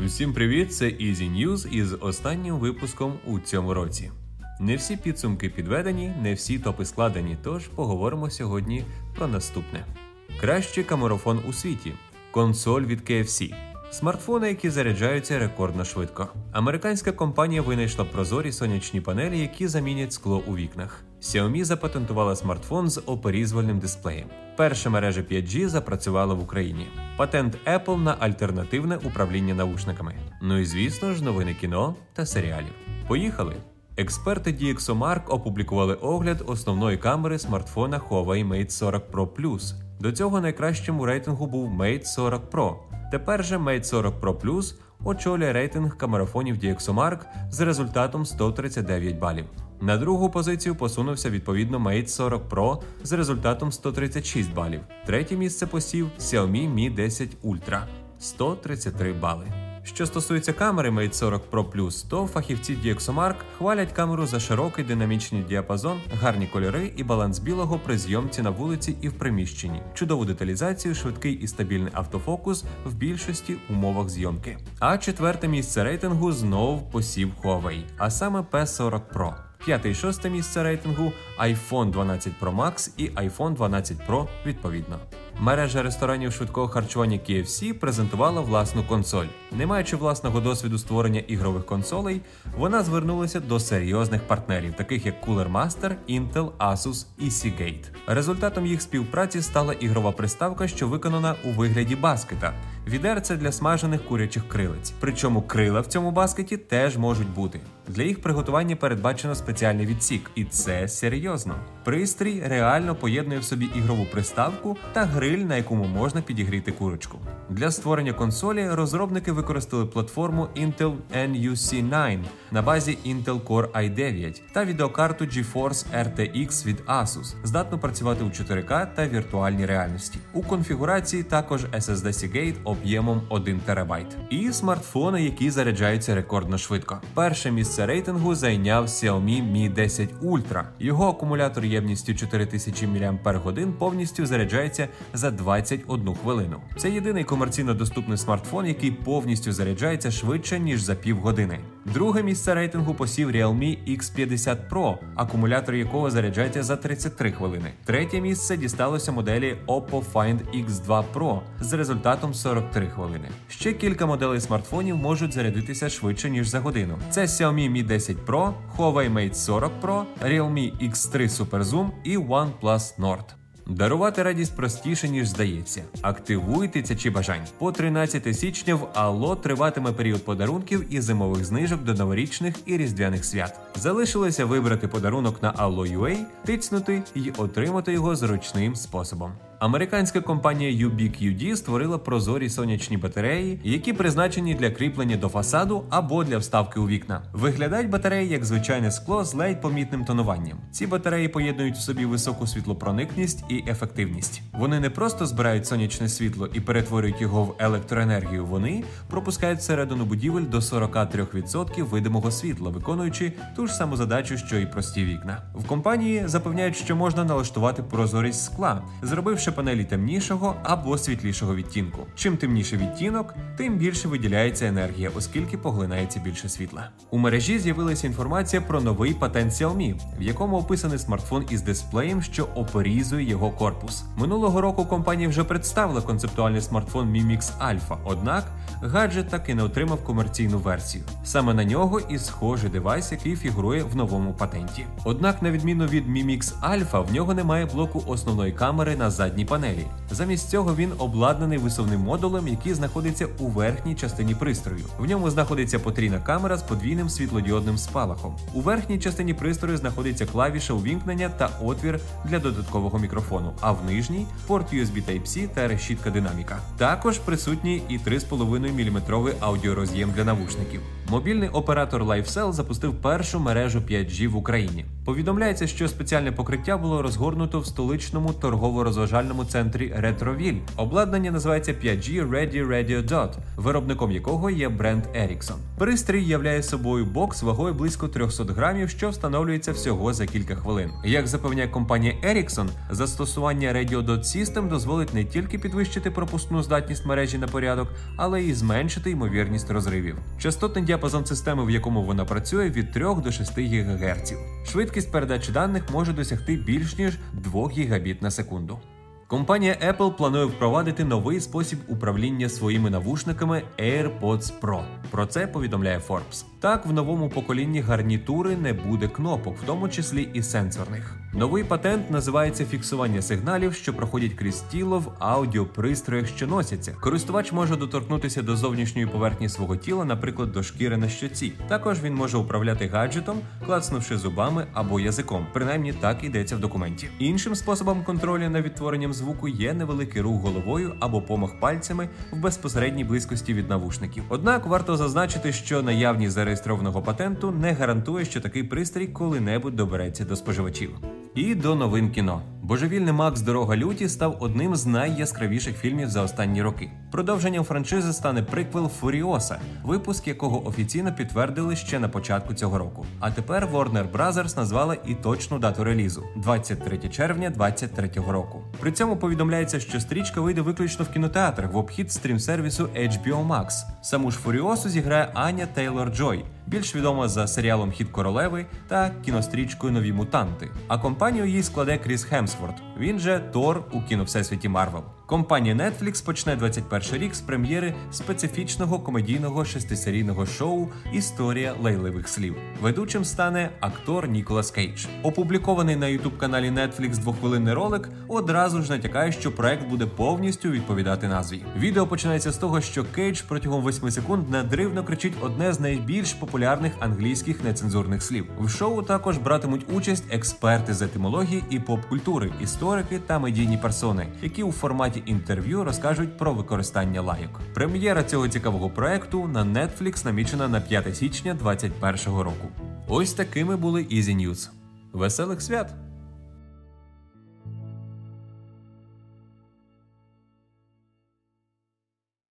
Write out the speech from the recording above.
Всім привіт! Це Easy News із останнім випуском у цьому році. Не всі підсумки підведені, не всі топи складені, тож поговоримо сьогодні про наступне: кращий камерафон у світі, консоль від KFC, смартфони, які заряджаються рекордно швидко. Американська компанія винайшла прозорі сонячні панелі, які замінять скло у вікнах. Xiaomi запатентувала смартфон з оперізвольним дисплеєм. Перша мережа 5G запрацювала в Україні. Патент Apple на альтернативне управління наушниками. Ну і звісно ж, новини кіно та серіалів. Поїхали! Експерти DxOMark опублікували огляд основної камери смартфона Huawei Mate 40 Pro Plus. До цього найкращим у рейтингу був Mate 40 Pro. Тепер же Mate 40 Pro Plus очолює рейтинг камерафонів DxOMark з результатом 139 балів. На другу позицію посунувся відповідно Mate 40 Pro з результатом 136 балів. Третє місце посів Xiaomi Mi 10 Ultra 133 бали. Що стосується камери Mate 40 Pro Plus, то фахівці DxOMark хвалять камеру за широкий динамічний діапазон, гарні кольори і баланс білого при зйомці на вулиці і в приміщенні, чудову деталізацію, швидкий і стабільний автофокус в більшості умовах зйомки. А четверте місце рейтингу знов посів Huawei, а саме P40 Pro. П'яте і шосте місце рейтингу iPhone 12 Pro Max і iPhone 12 Pro відповідно. Мережа ресторанів швидкого харчування KFC презентувала власну консоль. Не маючи власного досвіду створення ігрових консолей, вона звернулася до серйозних партнерів, таких як Cooler Master, Intel, Asus і Seagate. Результатом їх співпраці стала ігрова приставка, що виконана у вигляді баскета. Відерце для смажених курячих крилиць. Причому крила в цьому баскеті теж можуть бути. Для їх приготування передбачено спеціальний відсік, і це серйозно. Пристрій реально поєднує в собі ігрову приставку та гриль, на якому можна підігріти курочку. Для створення консолі розробники використали платформу Intel NUC9 на базі Intel Core i9 та відеокарту GeForce RTX від Asus, здатну працювати у 4К та віртуальній реальності. У конфігурації також SSD Seagate об'ємом 1 ТБ. І смартфони, які заряджаються рекордно швидко. Перше місце рейтингу зайняв Xiaomi Mi 10 Ultra. Його акумулятор ємністю 4000 мАч повністю заряджається за 21 хвилину. Це єдиний комерційно доступний смартфон, який повністю заряджається швидше ніж за півгодини. Друге місце рейтингу посів Realme X50 Pro, акумулятор якого заряджається за 33 хвилини. Третє місце дісталося моделі Oppo Find X2 Pro з результатом 43 хвилини. Ще кілька моделей смартфонів можуть зарядитися швидше ніж за годину. Це Xiaomi Mi 10 Pro, Huawei Mate 40 Pro, Realme X3 Super Zoom і OnePlus Nord. Дарувати радість простіше, ніж здається. Активуйте ці бажань. По 13 січня в Алло триватиме період подарунків і зимових знижок до новорічних і різдвяних свят. Залишилося вибрати подарунок на Allo.ua, тицнути і отримати його зручним способом. Американська компанія UbiQD створила прозорі сонячні батареї, які призначені для кріплення до фасаду або для вставки у вікна. Виглядають батареї як звичайне скло з ледь помітним тонуванням. Ці батареї поєднують в собі високу світлопроникність і ефективність. Вони не просто збирають сонячне світло і перетворюють його в електроенергію. Вони пропускають всередину будівель до 43% видимого світла, виконуючи ту ж саму задачу, що і прості вікна. В компанії запевняють, що можна налаштувати прозорість скла, зробивши панелі темнішого або світлішого відтінку. Чим темніший відтінок, тим більше виділяється енергія, оскільки поглинається більше світла. У мережі з'явилася інформація про новий патент Xiaomi, в якому описаний смартфон із дисплеєм, що опорізує його корпус. Минулого року компанія вже представила концептуальний смартфон Mi Mix Alpha, однак гаджет так і не отримав комерційну версію. Саме на нього і схожий девайс, який фігурує в новому патенті. Однак, на відміну від Mi Mix Alpha, в нього немає блоку основної камери на задній панелі. Замість цього він обладнаний висувним модулем, який знаходиться у верхній частині пристрою. В ньому знаходиться потрійна камера з подвійним світлодіодним спалахом. У верхній частині пристрою знаходиться клавіша увімкнення та отвір для додаткового мікрофону, а в нижній порт USB Type-C та решітка динаміка. Також присутній і 3,5 мм аудіороз'єм для навушників. Мобільний оператор LifeCell запустив першу мережу 5G в Україні. Повідомляється, що спеціальне покриття було розгорнуто в столичному торгово-розважальному центрі Ретровіль. Обладнання називається 5G Ready Radio Dot, виробником якого є бренд Ericsson. Пристрій являє собою бокс вагою близько 300 грамів, що встановлюється всього за кілька хвилин. Як запевняє компанія Ericsson, застосування Radio Dot System дозволить не тільки підвищити пропускну здатність мережі на порядок, але й зменшити ймовірність розривів. Частотний діапазон системи, в якому вона працює, від 3 до 6 ГГц. Швидкість передачі даних може досягти більш ніж 2 гігабіт на секунду. Компанія Apple планує впровадити новий спосіб управління своїми навушниками AirPods Pro. Про це повідомляє Forbes. Так, в новому поколінні гарнітури не буде кнопок, в тому числі і сенсорних. Новий патент називається фіксування сигналів, що проходять крізь тіло в аудіопристроях, що носяться. Користувач може доторкнутися до зовнішньої поверхні свого тіла, наприклад, до шкіри на щоці. Також він може управляти гаджетом, клацнувши зубами або язиком. Принаймні так йдеться в документі. Іншим способом контролю над відтворенням звуку є невеликий рух головою або помах пальцями в безпосередній близькості від навушників. Однак варто зазначити, що наявність зареєстрованого патенту не гарантує, що такий пристрій коли-небудь добереться до споживачів. І до новин кіно. Божевільний Макс Дорога люті став одним з найяскравіших фільмів за останні роки. Продовженням франшизи стане приквел Фуріоса, випуск якого офіційно підтвердили ще на початку цього року. А тепер Warner Bros. назвала і точну дату релізу 23 червня 2023 року. При цьому повідомляється, що стрічка вийде виключно в кінотеатрах в обхід стрім-сервісу HBO Max. Саму ж Фуріосу зіграє Аня Тейлор Джой, більш відома за серіалом Хід королеви та кінострічкою Нові мутанти. А компанію їй складе Кріс Хемсворт. Він же Тор у кіновсесвіті Марвел. Компанія Netflix почне 21 рік з прем'єри специфічного комедійного шестисерійного шоу Історія лайливих слів. Ведучим стане актор Ніколас Кейдж. Опублікований на youtube каналі Netflix двохвилинний ролик одразу ж натякає, що проект буде повністю відповідати назві. Відео починається з того, що Кейдж протягом 8 секунд надривно кричить одне з найбільш популярних англійських нецензурних слів. В шоу також братимуть участь експерти з етимології і поп-культури, історики та медійні персони, які у форматі інтерв'ю розкажуть про використання лайок. Прем'єра цього цікавого проекту на Netflix намічена на 5 січня 2021 року. Ось такими були Easy News. Веселих свят!